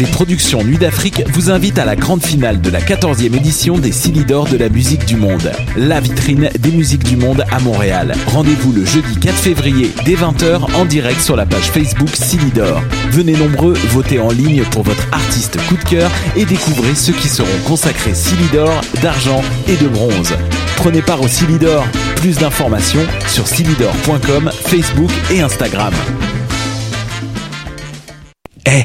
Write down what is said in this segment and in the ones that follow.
les productions Nuit d'Afrique vous invitent à la grande finale de la 14e édition des Silidor de la musique du monde. La vitrine des musiques du monde à Montréal. Rendez-vous le jeudi 4 février dès 20h en direct sur la page Facebook Silidor. Venez nombreux voter en ligne pour votre artiste coup de cœur et découvrez ceux qui seront consacrés Silidor, d'argent et de bronze. Prenez part au Silidor. Plus d'informations sur silidor.com, Facebook et Instagram. Eh,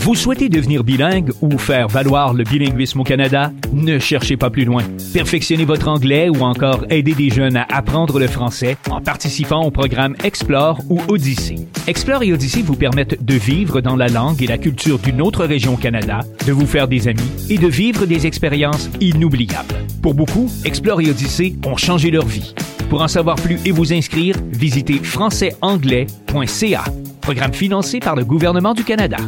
Vous souhaitez devenir bilingue ou faire valoir le bilinguisme au Canada? Ne cherchez pas plus loin. Perfectionnez votre anglais ou encore aidez des jeunes à apprendre le français en participant au programme Explore ou Odyssée. Explore et Odyssée vous permettent de vivre dans la langue et la culture d'une autre région au Canada, de vous faire des amis et de vivre des expériences inoubliables. Pour beaucoup, Explore et Odyssée ont changé leur vie. Pour en savoir plus et vous inscrire, visitez françaisanglais.ca. Programme financé par le gouvernement du Canada.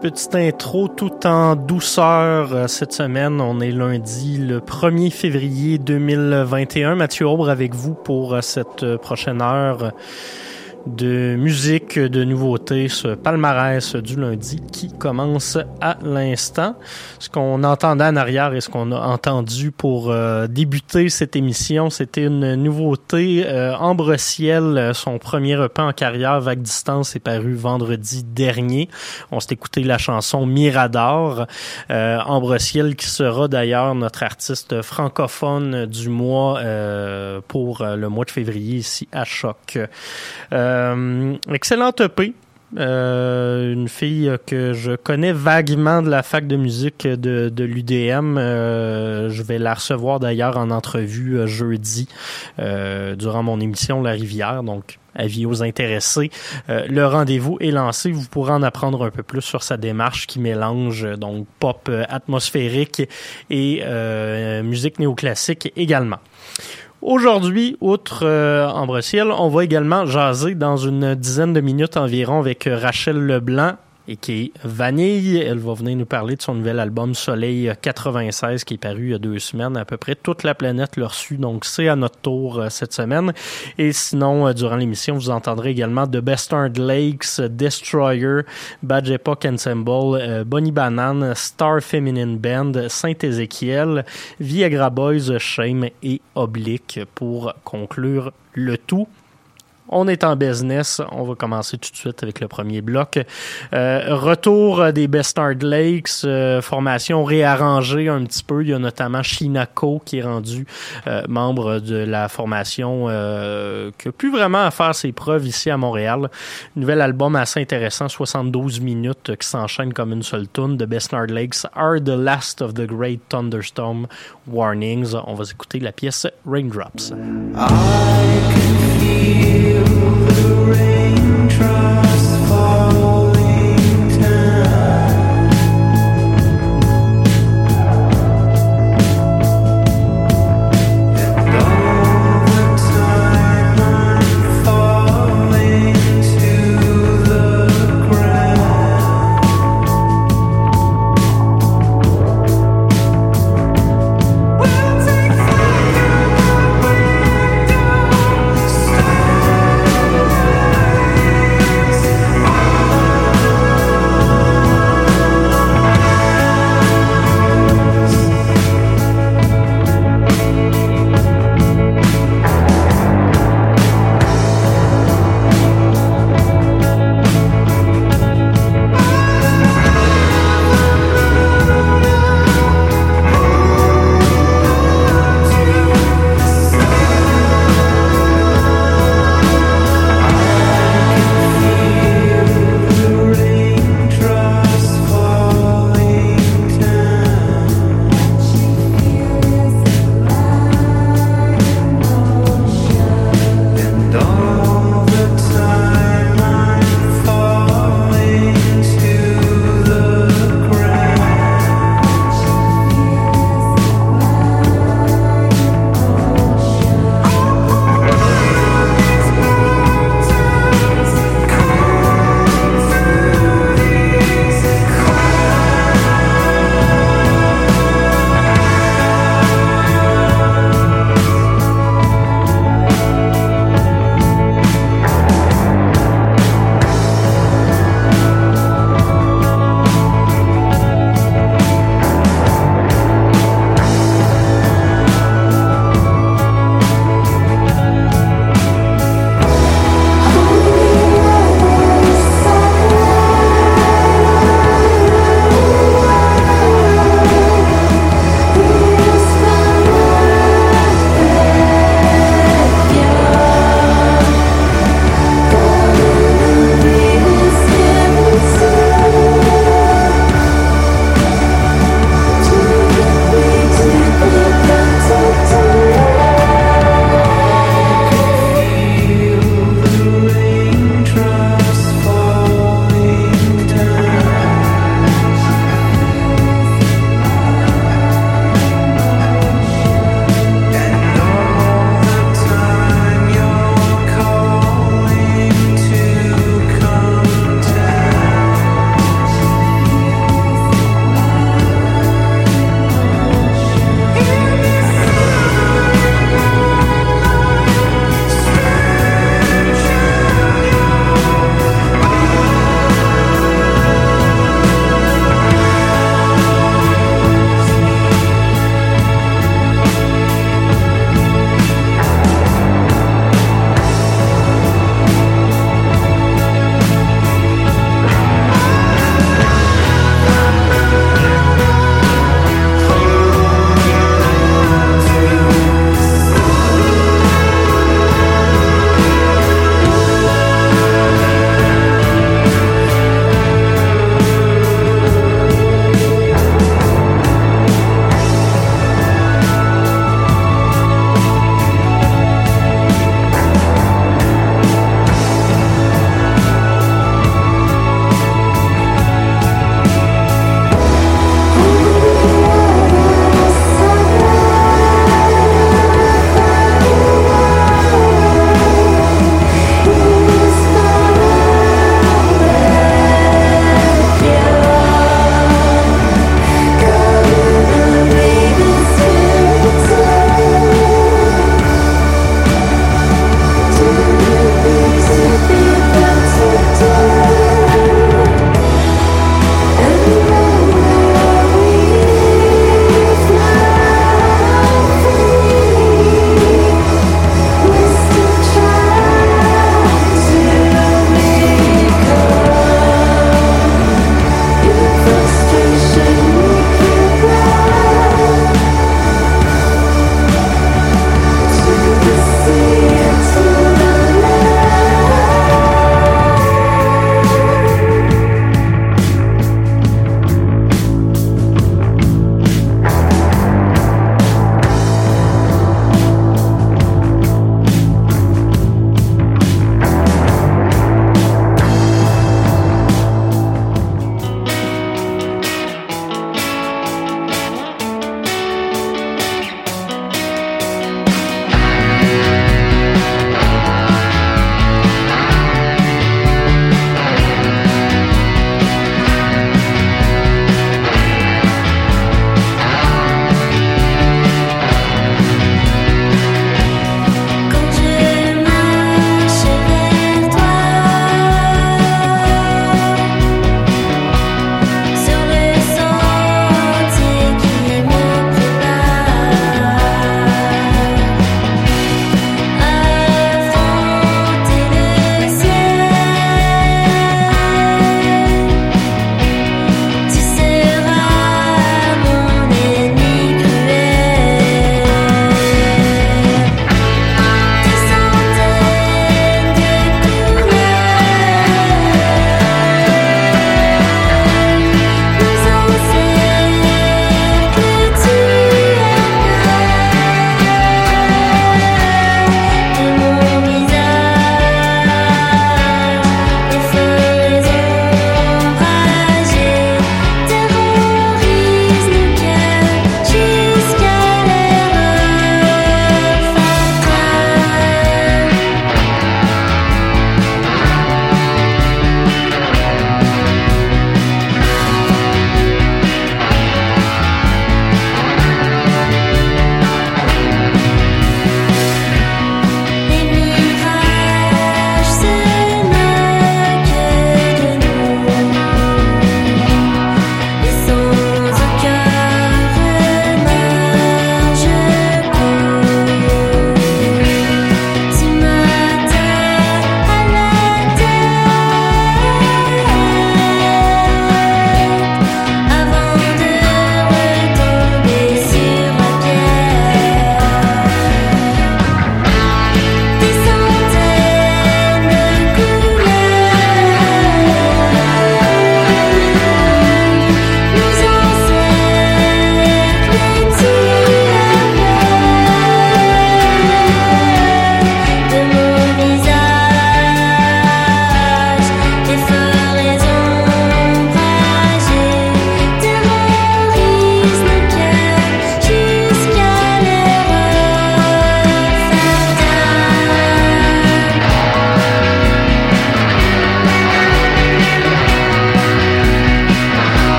Petite intro tout en douceur euh, cette semaine. On est lundi le 1er février 2021. Mathieu Aubre avec vous pour euh, cette euh, prochaine heure de musique, de nouveautés, ce palmarès du lundi qui commence à l'instant. Ce qu'on entendait en arrière et ce qu'on a entendu pour euh, débuter cette émission, c'était une nouveauté. Euh, Ambre Ciel, son premier repas en carrière, Vague Distance, est paru vendredi dernier. On s'est écouté la chanson Mirador. Euh, Ambre Ciel qui sera d'ailleurs notre artiste francophone du mois euh, pour le mois de février ici à Choc. Euh, Euh, une fille que je connais vaguement de la fac de musique de, de l'UDM. Euh, je vais la recevoir d'ailleurs en entrevue jeudi durant mon émission La Rivière. Donc, avis aux intéressés. le rendez-vous est lancé. Vous pourrez en apprendre un peu plus sur sa démarche qui mélange donc pop atmosphérique et musique néoclassique également. Aujourd'hui, outre euh, Ambre Ciel, on va également jaser dans une dizaine de minutes environ avec Rachel Leblanc et qui est Vanille. Elle va venir nous parler de son nouvel album Soleil 96 qui est paru il y a deux semaines. À peu près toute la planète l'a reçu, donc c'est à notre tour euh, cette semaine. Et sinon, euh, durant l'émission, vous entendrez également The Bastard Lakes, Destroyer, Badge Epoch Ensemble, euh, Bonnie Banane, Star Feminine Band, Saint-Ézéchiel, Viagra Boys, Shame et Oblique pour conclure le tout. On est en business. On va commencer tout de suite avec le premier bloc. Euh, retour des Bestard Lakes, euh, formation réarrangée un petit peu. Il y a notamment Shinako qui est rendu euh, membre de la formation qui a plus vraiment faire ses preuves ici à Montréal. Nouvel album assez intéressant, 72 minutes qui s'enchaîne comme une seule tune. The Bestard Lakes are the last of the great thunderstorm warnings. On va écouter la pièce Raindrops.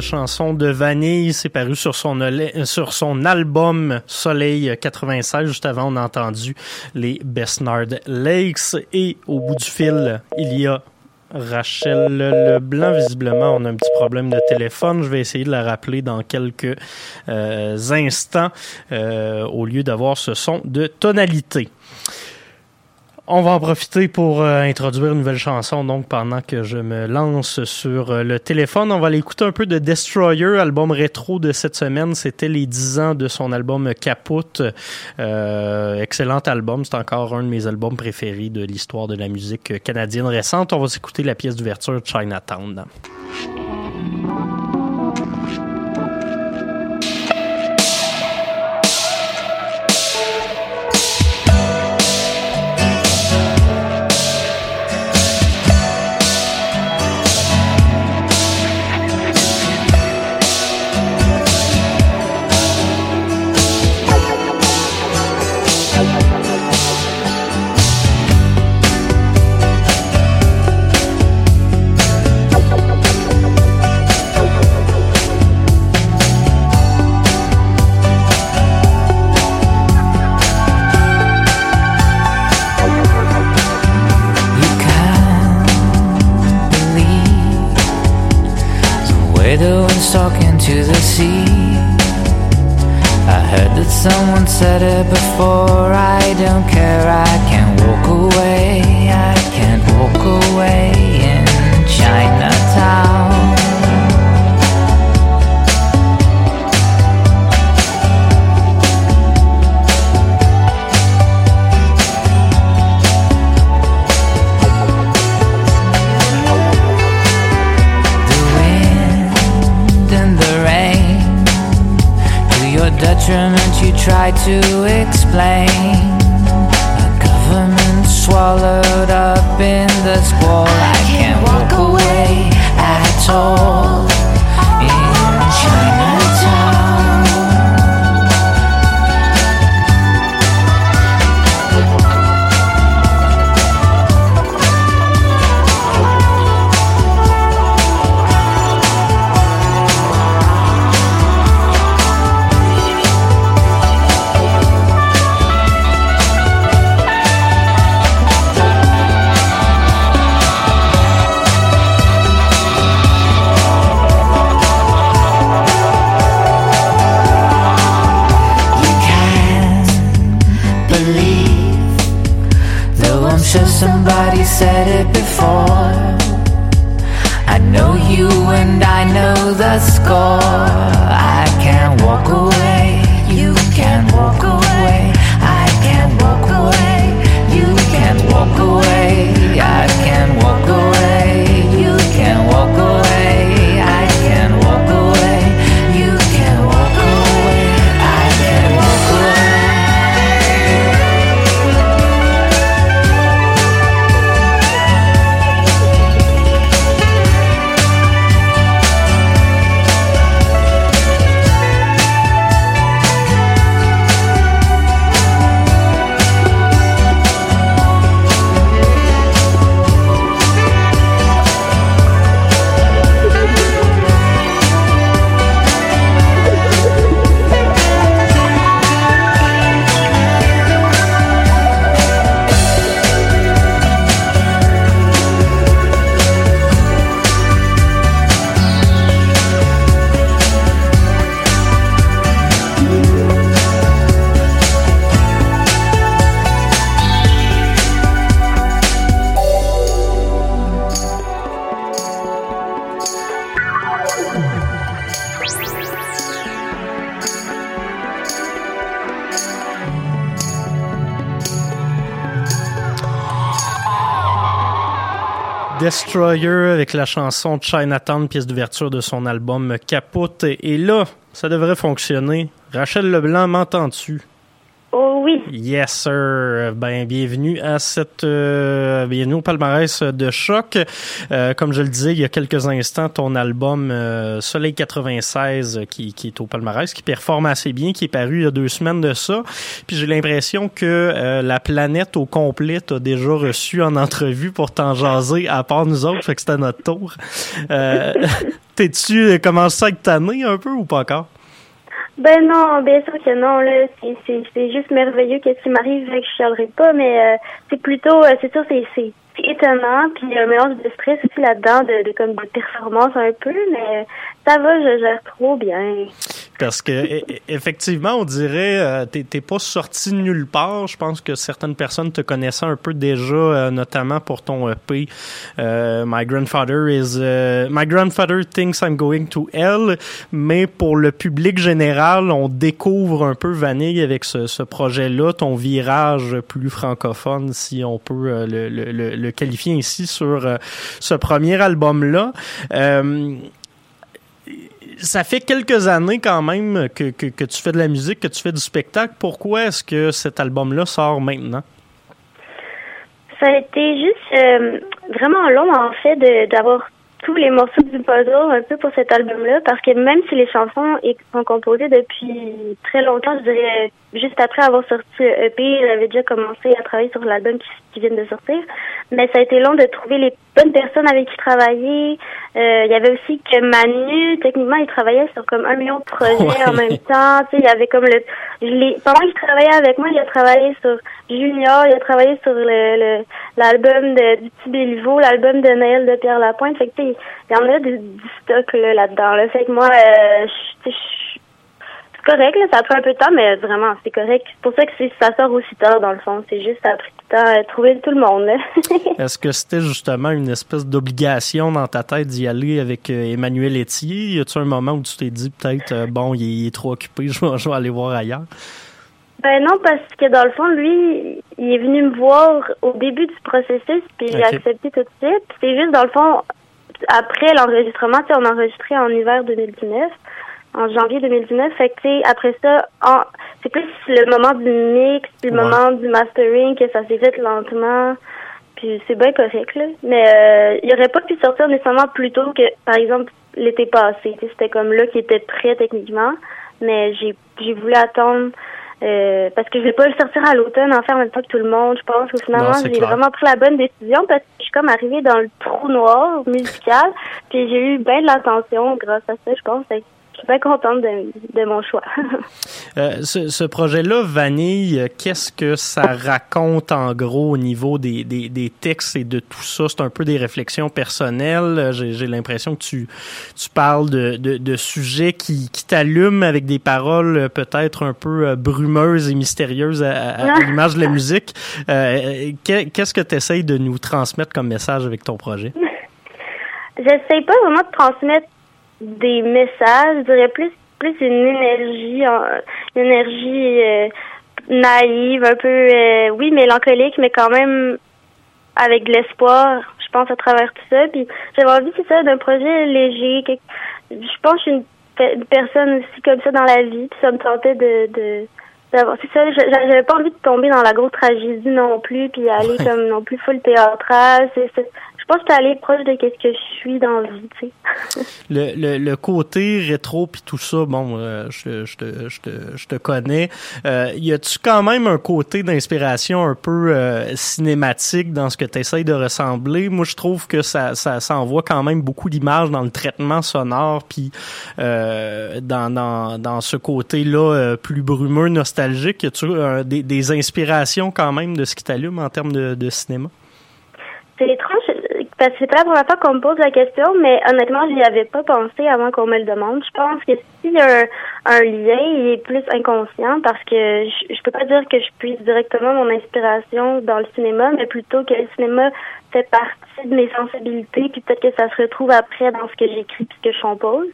Chanson de Vanille, c'est paru sur son, son album Soleil 96. Juste avant, on a entendu les Besnard Lakes. Et au bout du fil, il y a Rachel Leblanc, visiblement, on a un petit problème de téléphone. Je vais essayer de la rappeler dans quelques euh, instants euh, au lieu d'avoir ce son de tonalité. On va en profiter pour euh, introduire une nouvelle chanson, donc pendant que je me lance sur euh, le téléphone. On va aller écouter un peu de Destroyer, album rétro de cette semaine. C'était les 10 ans de son album Caput. Euh, excellent album, c'est encore un de mes albums préférés de l'histoire de la musique canadienne récente. On va écouter la pièce d'ouverture Chinatown. Said it try to explain. Destroyer avec la chanson Chinatown, pièce d'ouverture de son album Caput. Et là, ça devrait fonctionner. Rachel Leblanc, m'entends-tu? Oh oui. Yes, sir. Ben, bienvenue à cette, euh, bienvenue au palmarès de choc. Euh, comme je le disais il y a quelques instants, ton album euh, Soleil 96 qui, qui est au palmarès, qui performe assez bien, qui est paru il y a deux semaines de ça. Puis j'ai l'impression que la planète au complet t'a déjà reçu en entrevue pour t'en jaser, à part nous autres, fait que c'était notre tour. T'es-tu commencé avec ta année un peu ou pas encore? Ben non, bien sûr que non, là, c'est juste merveilleux qu'est-ce qui m'arrive, que je chialerai pas, mais euh, c'est plutôt, euh, c'est sûr, c'est étonnant, puis il y a un mélange de stress aussi là-dedans, de, de, comme de performance un peu, mais ça va, je gère trop bien. Parce que e, e, effectivement, on dirait euh, t'es pas sorti nulle part. Je pense que certaines personnes te connaissaient un peu déjà, euh, notamment pour ton EP euh, My Grandfather is My Grandfather Thinks I'm Going to Hell. Mais pour le public général, on découvre un peu Vanille avec ce, projet-là, ton virage plus francophone, si on peut le, le, qualifier ainsi sur ce premier album-là ça fait quelques années quand même que, que, tu fais de la musique, que tu fais du spectacle. Pourquoi est-ce que cet album-là sort maintenant? Ça a été juste euh, vraiment long, en fait, d'avoir tous les morceaux du puzzle un peu pour cet album-là, parce que même si les chansons sont composées depuis très longtemps, je dirais juste après avoir sorti EP, j'avais déjà commencé à travailler sur l'album qui, qui vient de sortir, mais ça a été long de trouver les bonnes personnes avec qui travailler. Euh, il y avait aussi que Manu, techniquement, il travaillait sur comme un million de projets en même temps. Tu sais, il y avait comme le, je pendant qu'il travaillait avec moi, il a travaillé sur Junior, il a travaillé sur le l'album de du petit Béliveau, l'album de Noël de Pierre Lapointe. Fait que tu sais, il y en a du, du stock là, là-dedans. Là. Fait que moi, euh, je c'est correct, là, ça a pris un peu de temps, mais vraiment, c'est correct. C'est pour ça que ça sort aussi tard, dans le fond. C'est juste, ça a pris du temps à trouver tout le monde. Est-ce que c'était justement une espèce d'obligation dans ta tête d'y aller avec euh, Emmanuel Etier? Y a-tu un moment où tu t'es dit, peut-être, euh, bon, il est, trop occupé, je vais, aller voir ailleurs? Ben non, parce que dans le fond, lui, il est venu me voir au début du processus, puis il a accepté tout de suite. C'est juste, dans le fond, après l'enregistrement, on a enregistré en hiver 2019 en janvier 2019. Fait que, après ça, c'est plus le moment du mix, puis le moment du mastering que ça s'est fait lentement. Puis c'est bien correct, là. Mais euh, il aurait pas pu sortir nécessairement plus tôt que, par exemple, l'été passé. C'était comme là qui était prêt techniquement. Mais j'ai j'ai voulu attendre euh, parce que je vais pas le sortir à l'automne en faire en même temps que tout le monde. Je pense que finalement j'ai vraiment pris la bonne décision parce que je suis comme arrivée dans le trou noir musical. Puis j'ai eu bien de l'attention grâce à ça, je pense suis bien contente de, mon choix. Euh, ce, projet-là, Vanille, qu'est-ce que ça raconte en gros au niveau des, des, textes et de tout ça? C'est un peu des réflexions personnelles. J'ai l'impression que tu, tu parles de, de, sujets qui, qui t'allument avec des paroles peut-être un peu euh, brumeuses et mystérieuses à, l'image de la musique. Euh, qu'est-ce que tu essayes de nous transmettre comme message avec ton projet? J'essaie pas vraiment de transmettre des messages, je dirais plus plus une énergie, une énergie euh, naïve, un peu euh, oui mélancolique, mais quand même avec de l'espoir. Je pense à travers tout ça. Puis j'avais envie c'est ça d'un projet léger. je pense que je suis une, personne aussi comme ça dans la vie. Puis ça me tentait de, de d'avoir c'est ça j'avais pas envie de tomber dans la grosse tragédie non plus puis aller comme non plus full théâtral c'est pense que aller proche de ce que je suis dans la vie, tu sais. le, le, le, côté rétro puis tout ça, bon, euh, je, je, te, je, te, je te connais. Euh, y a-tu quand même un côté d'inspiration un peu euh, cinématique dans ce que tu essayes de ressembler? Moi, je trouve que ça, ça, ça envoie quand même beaucoup d'images dans le traitement sonore puis euh, dans, dans, dans ce côté-là plus brumeux, nostalgique. Y a-tu des, des inspirations quand même de ce qui t'allume en termes de, de cinéma? C'est étrange parce c'est pas la première fois qu'on me pose la question, mais honnêtement, je n'y avais pas pensé avant qu'on me le demande. Je pense que s'il y a un, lien, il est plus inconscient parce que je, peux pas dire que je puisse directement mon inspiration dans le cinéma, mais plutôt que le cinéma fait partie de mes sensibilités, puis peut-être que ça se retrouve après dans ce que j'écris puis ce que je compose.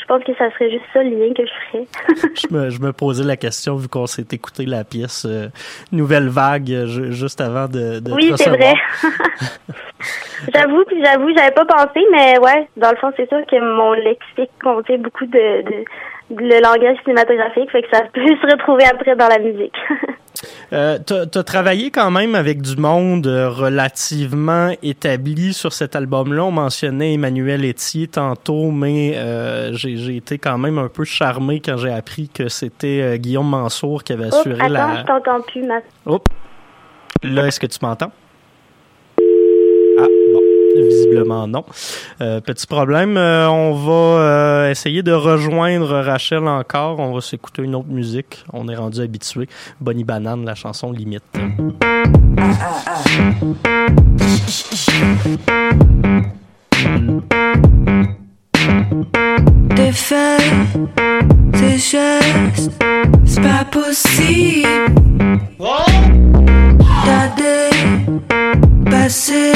Je pense que ça serait juste ça le lien que je ferais. je, me, je me posais la question vu qu'on s'est écouté la pièce euh, Nouvelle Vague euh, juste avant de, de Oui, c'est vrai. j'avoue, puis j'avoue, j'avais pas pensé, mais ouais, dans le fond, c'est sûr que mon lexique comptait beaucoup de, de le langage cinématographique, fait que ça peut se retrouver après dans la musique. euh, tu as travaillé quand même avec du monde euh, relativement établi sur cet album-là. On mentionnait Emmanuel Etier tantôt, mais euh, j'ai été quand même un peu charmé quand j'ai appris que c'était euh, Guillaume Mansour qui avait assuré attends, la... je t'entends plus, ma... Là, est-ce que tu m'entends? Visiblement non. Euh, petit problème. Euh, on va euh, essayer de rejoindre Rachel encore. On va s'écouter une autre musique. On est rendu habitué. Bonnie Banane, la chanson limite. Tes faits, tes gestes, c'est pas possible. T'as dépassé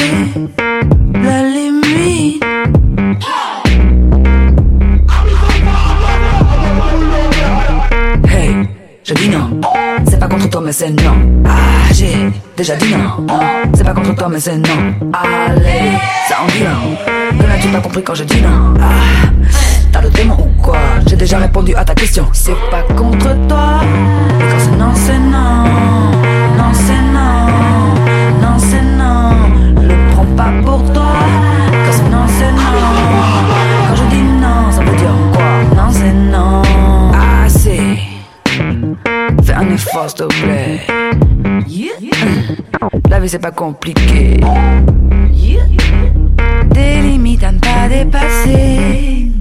la limite. Hey, je dis non. C'est pas contre toi, mais c'est non. Ah, j'ai déjà dit non. C'est pas contre toi, mais c'est non. Allez, ça en dit non. Que n'as-tu pas compris quand je dis non? Ah, t'as le démon ou quoi? J'ai déjà répondu à ta question. C'est pas contre toi. Mais quand c'est non, c'est. Non, S'il te plaît. La vie, c'est pas compliqué. Des limites à ne pas dépasser.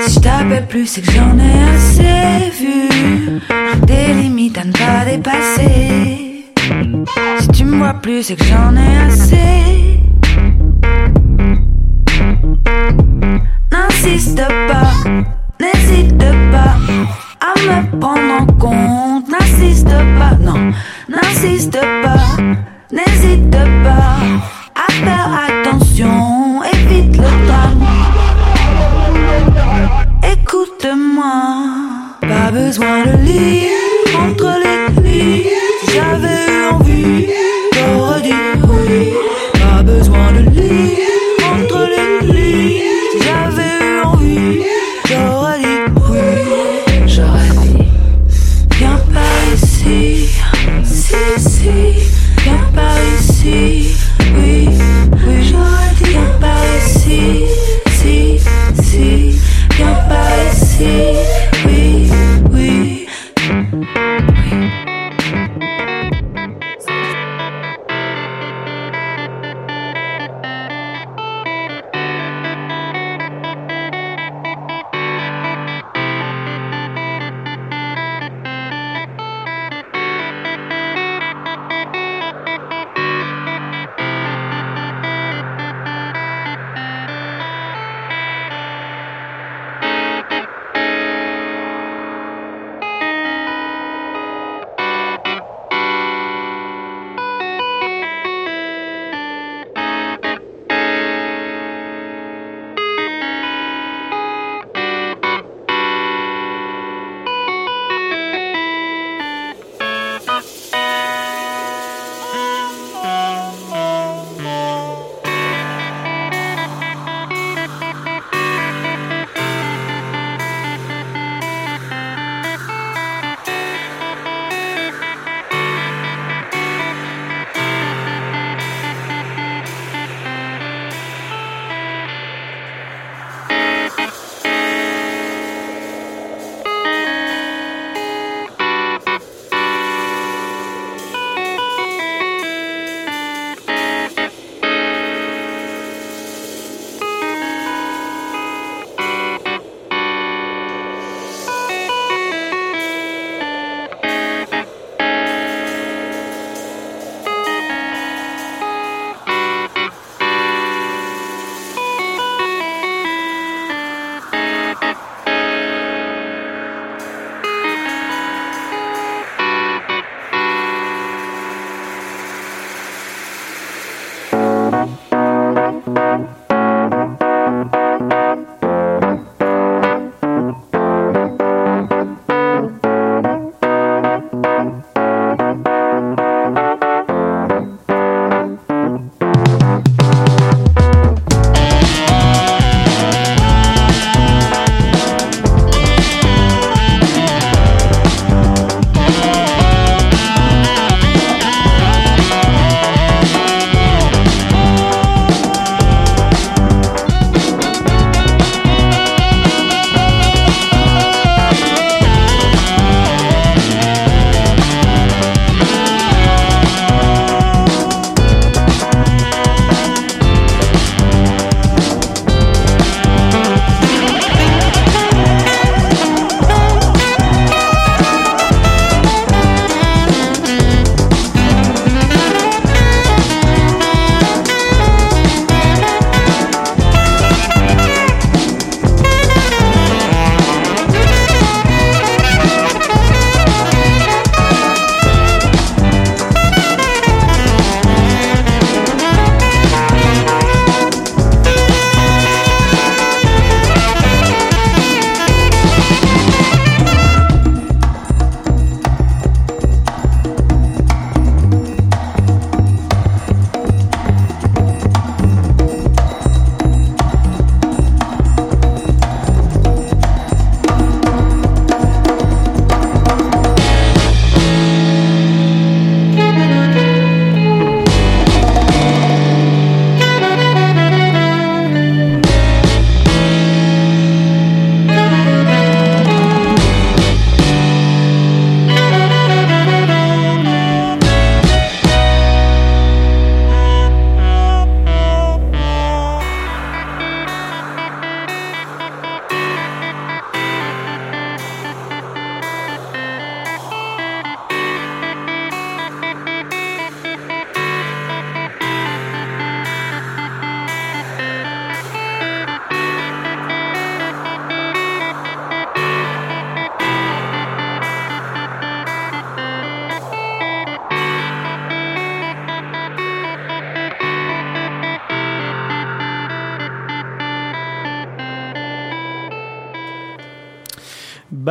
Si je t'appelle plus, c'est que j'en ai assez vu. Des limites à ne pas dépasser. Si tu me vois plus, c'est que j'en ai assez. N'insiste pas, n'hésite pas me prendre en compte. N'insiste pas, non, n'insiste pas, n'hésite pas à faire attention. Évite le drame. Écoute-moi, pas besoin de lire entre les. Si j'avais envie,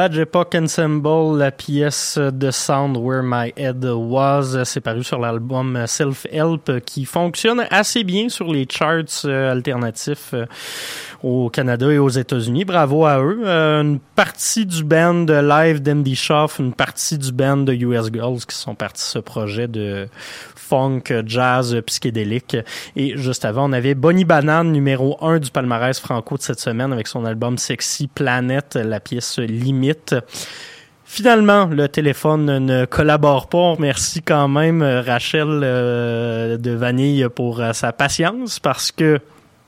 Badge Epoch Ensemble, la pièce de Sound Where My Head Was, c'est paru sur l'album Self Help qui fonctionne assez bien sur les charts euh, alternatifs euh, au Canada et aux États-Unis. Bravo à eux. Euh, une partie du band live d'Andy Schaff, une partie du band de US Girls qui sont partis ce projet de funk, jazz, psychédélique. Et juste avant, on avait Bonnie Banane, numéro 1 du palmarès franco de cette semaine avec son album Sexy Planet, la pièce Limite. Finalement, le téléphone ne collabore pas. Merci quand même Rachel euh, de Vanille pour euh, sa patience parce que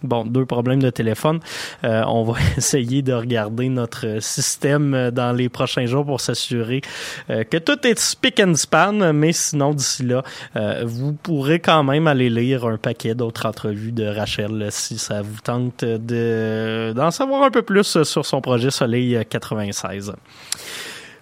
bon, deux problèmes de téléphone. Euh, on va essayer de regarder notre système dans les prochains jours pour s'assurer euh, que tout est spick and span, mais sinon, d'ici là, euh, vous pourrez quand même aller lire un paquet d'autres entrevues de Rachel si ça vous tente de d'en savoir un peu plus sur son projet Soleil 96.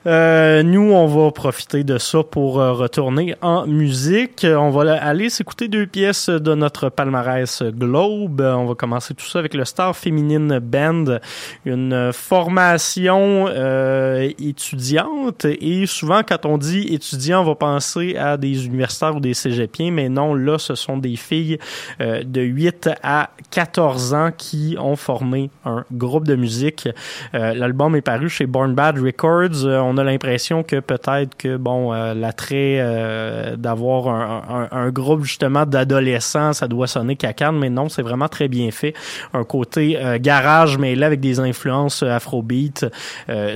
Euh, nous, on va profiter de ça pour euh, retourner en musique. On va aller s'écouter deux pièces de notre palmarès Globe. On va commencer tout ça avec le Star Féminine Band, une formation euh, étudiante. Et souvent, quand on dit étudiant, on va penser à des universitaires ou des cégepiens, mais non, là, ce sont des filles de 8 à 14 ans qui ont formé un groupe de musique. L'album est paru chez Born Bad Records. On a l'impression que peut-être que bon euh, l'attrait euh, d'avoir un, groupe justement d'adolescents, ça doit sonner cacane, mais non, c'est vraiment très bien fait. Un côté euh, garage, mais là avec des influences afrobeat,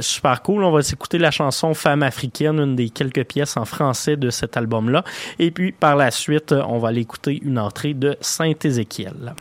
super cool. On va s'écouter la chanson Femme africaine, une des quelques pièces en français de cet album-là. Et puis par la suite, on va aller écouter une entrée de Saint-Ézéchiel.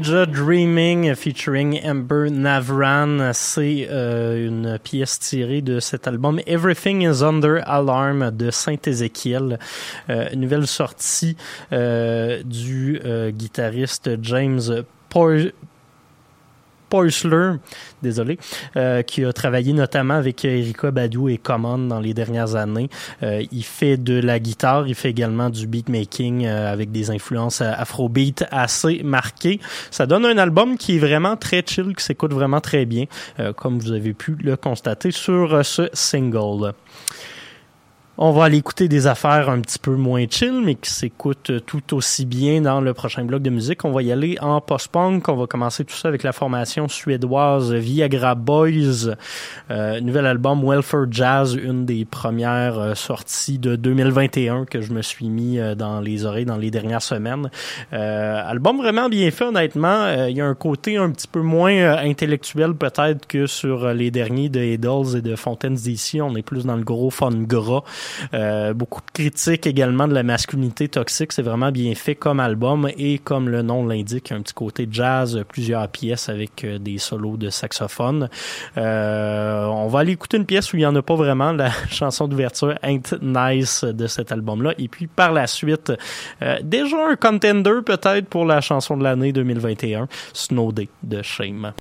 Dreaming featuring Amber Navran, c'est euh, une pièce tirée de cet album Everything is Under Alarm de Saint-Ézéchiel, euh, nouvelle sortie euh, du guitariste James Poisler, désolé, euh, qui a travaillé notamment avec Erika Badu et Common dans les dernières années. Euh, il fait de la guitare, il fait également du beatmaking euh, avec des influences afrobeat assez marquées. Ça donne un album qui est vraiment très chill, qui s'écoute vraiment très bien, euh, comme vous avez pu le constater sur ce single. On va aller écouter des affaires un petit peu moins chill, mais qui s'écoutent tout aussi bien dans le prochain bloc de musique. On va y aller en post-punk. On va commencer tout ça avec la formation suédoise Viagra Boys. Euh, nouvel album Welfare Jazz, une des premières euh, sorties de 2021 que je me suis mis euh, dans les oreilles dans les dernières semaines. Euh, album vraiment bien fait, honnêtement. Euh, il y a un côté un petit peu moins euh, intellectuel peut-être que sur les derniers de Idols et de Fontaines d'ici. On est plus dans le gros fun gras. Euh, beaucoup de critiques également de la masculinité toxique. C'est vraiment bien fait comme album et comme le nom l'indique, un petit côté jazz, plusieurs pièces avec euh, des solos de saxophone. Euh, on va aller écouter une pièce où il n'y en a pas vraiment, la chanson d'ouverture Ain't Nice de cet album-là. Et puis par la suite, euh, déjà un contender peut-être pour la chanson de l'année 2021, Snow Day de Shame.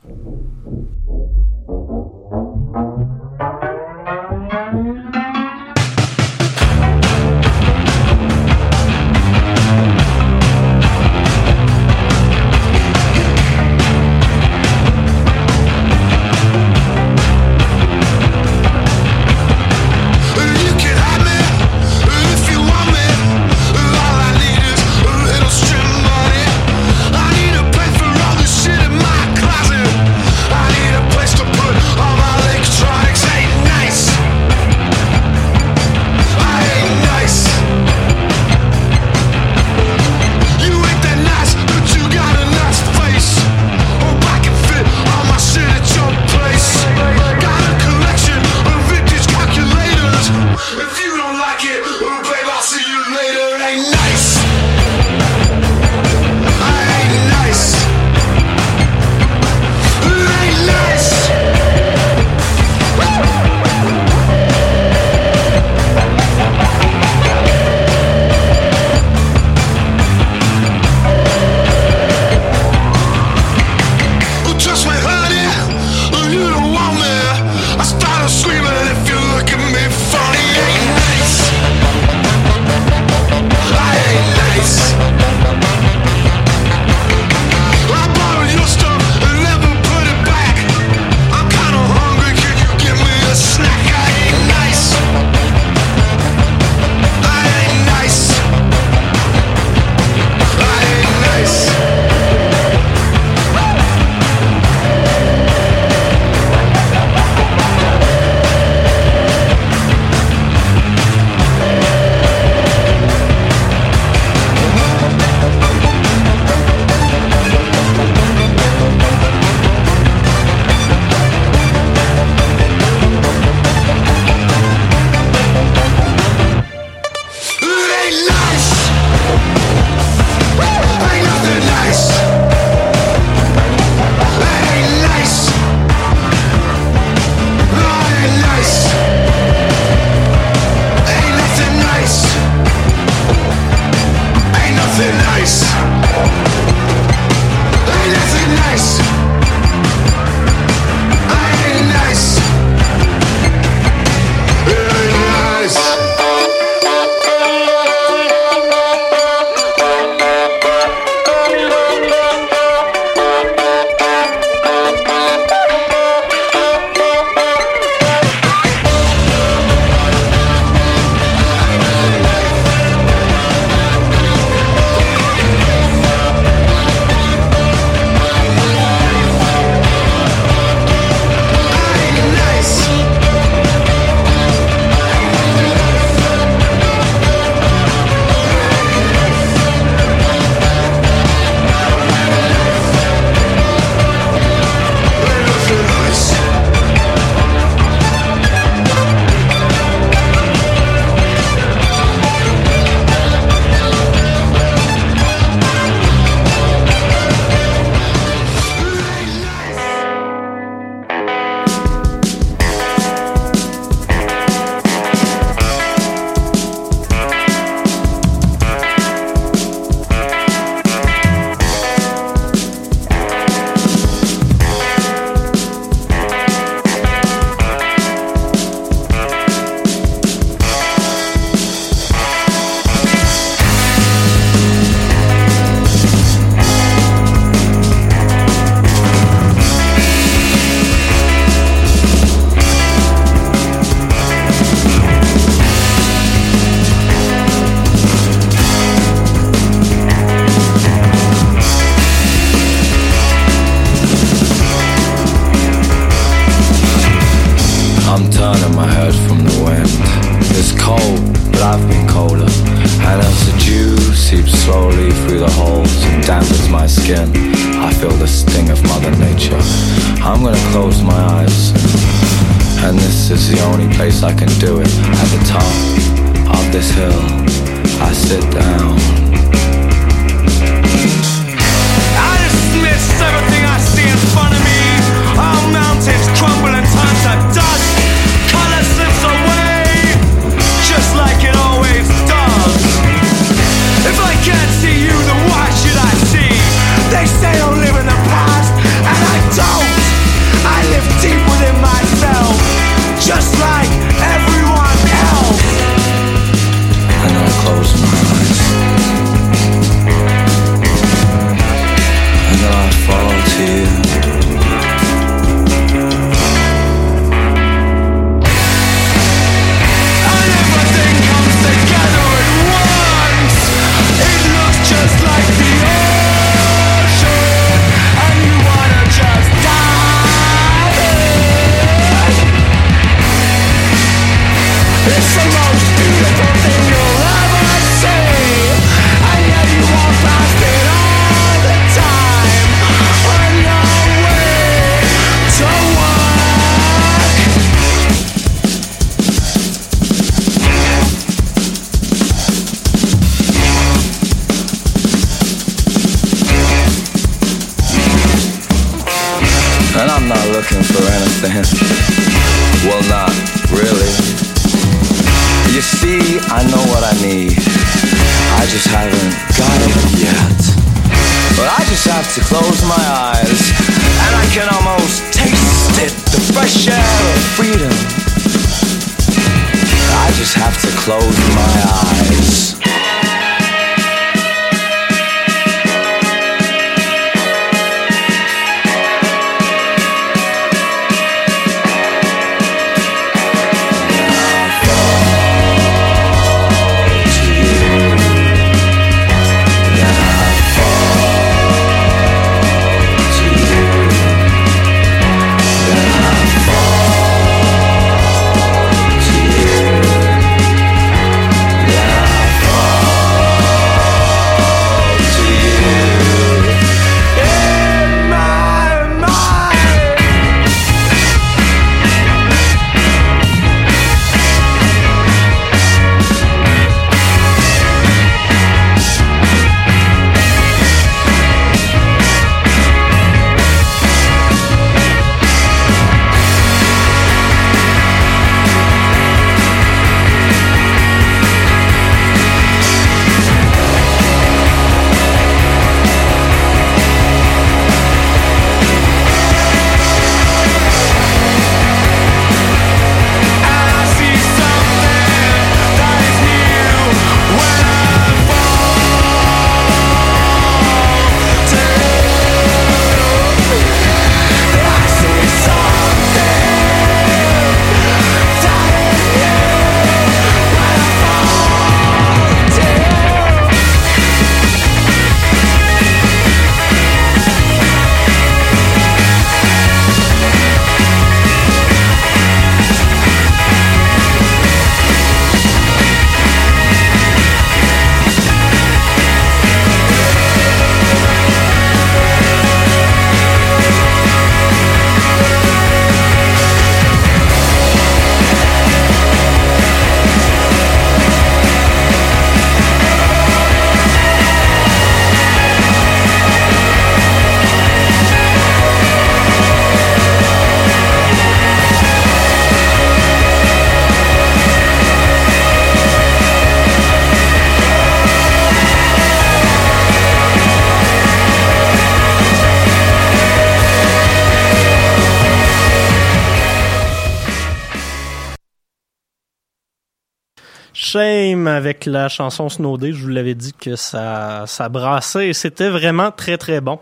avec la chanson Snowdé, je vous l'avais dit que ça, ça brassait et c'était vraiment très très bon.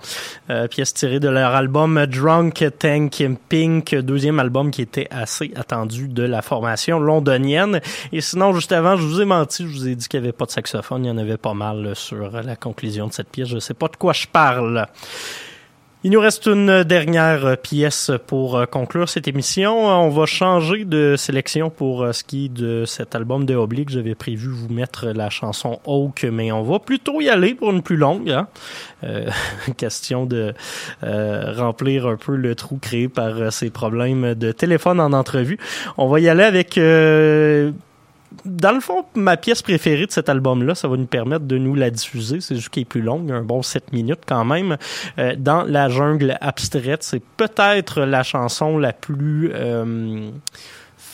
Euh, pièce tirée de leur album Drunk Tank Pink, deuxième album qui était assez attendu de la formation londonienne. Et sinon, juste avant, je vous ai menti, je vous ai dit qu'il n'y avait pas de saxophone, il y en avait pas mal euh, sur la conclusion de cette pièce. Je ne sais pas de quoi je parle. Il nous reste une dernière euh, pièce pour euh, conclure cette émission. On va changer de sélection pour euh, ce qui est de cet album de Oblique. J'avais prévu vous mettre la chanson Oak, mais on va plutôt y aller pour une plus longue. Hein? Euh, question de euh, remplir un peu le trou créé par ces problèmes de téléphone en entrevue. On va y aller avec euh, dans le fond, ma pièce préférée de cet album-là, ça va nous permettre de nous la diffuser. C'est juste qu'elle est plus longue, un bon 7 minutes quand même. Euh, dans La jungle abstraite, c'est peut-être la chanson la plus euh,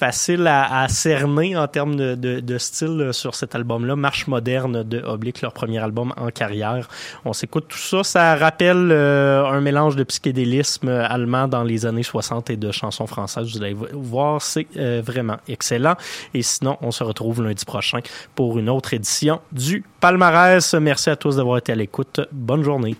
facile à, à cerner en termes de, de- de style euh, sur cet album-là. Marche moderne de Oblique, leur premier album en carrière. On s'écoute tout ça. Ça rappelle euh, un mélange de psychédélisme allemand dans les années 60 et de chansons françaises. Vous allez voir, c'est euh, vraiment excellent. Et sinon, on se retrouve lundi prochain pour une autre édition du Palmarès. Merci à tous d'avoir été à l'écoute. Bonne journée.